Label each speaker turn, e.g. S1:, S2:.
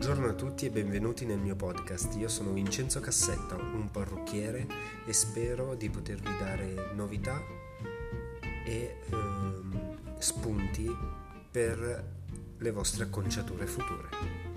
S1: Buongiorno a tutti e benvenuti nel mio podcast. Io sono Vincenzo Cassetta, un parrucchiere e spero di potervi dare novità e ehm, spunti per le vostre acconciature future.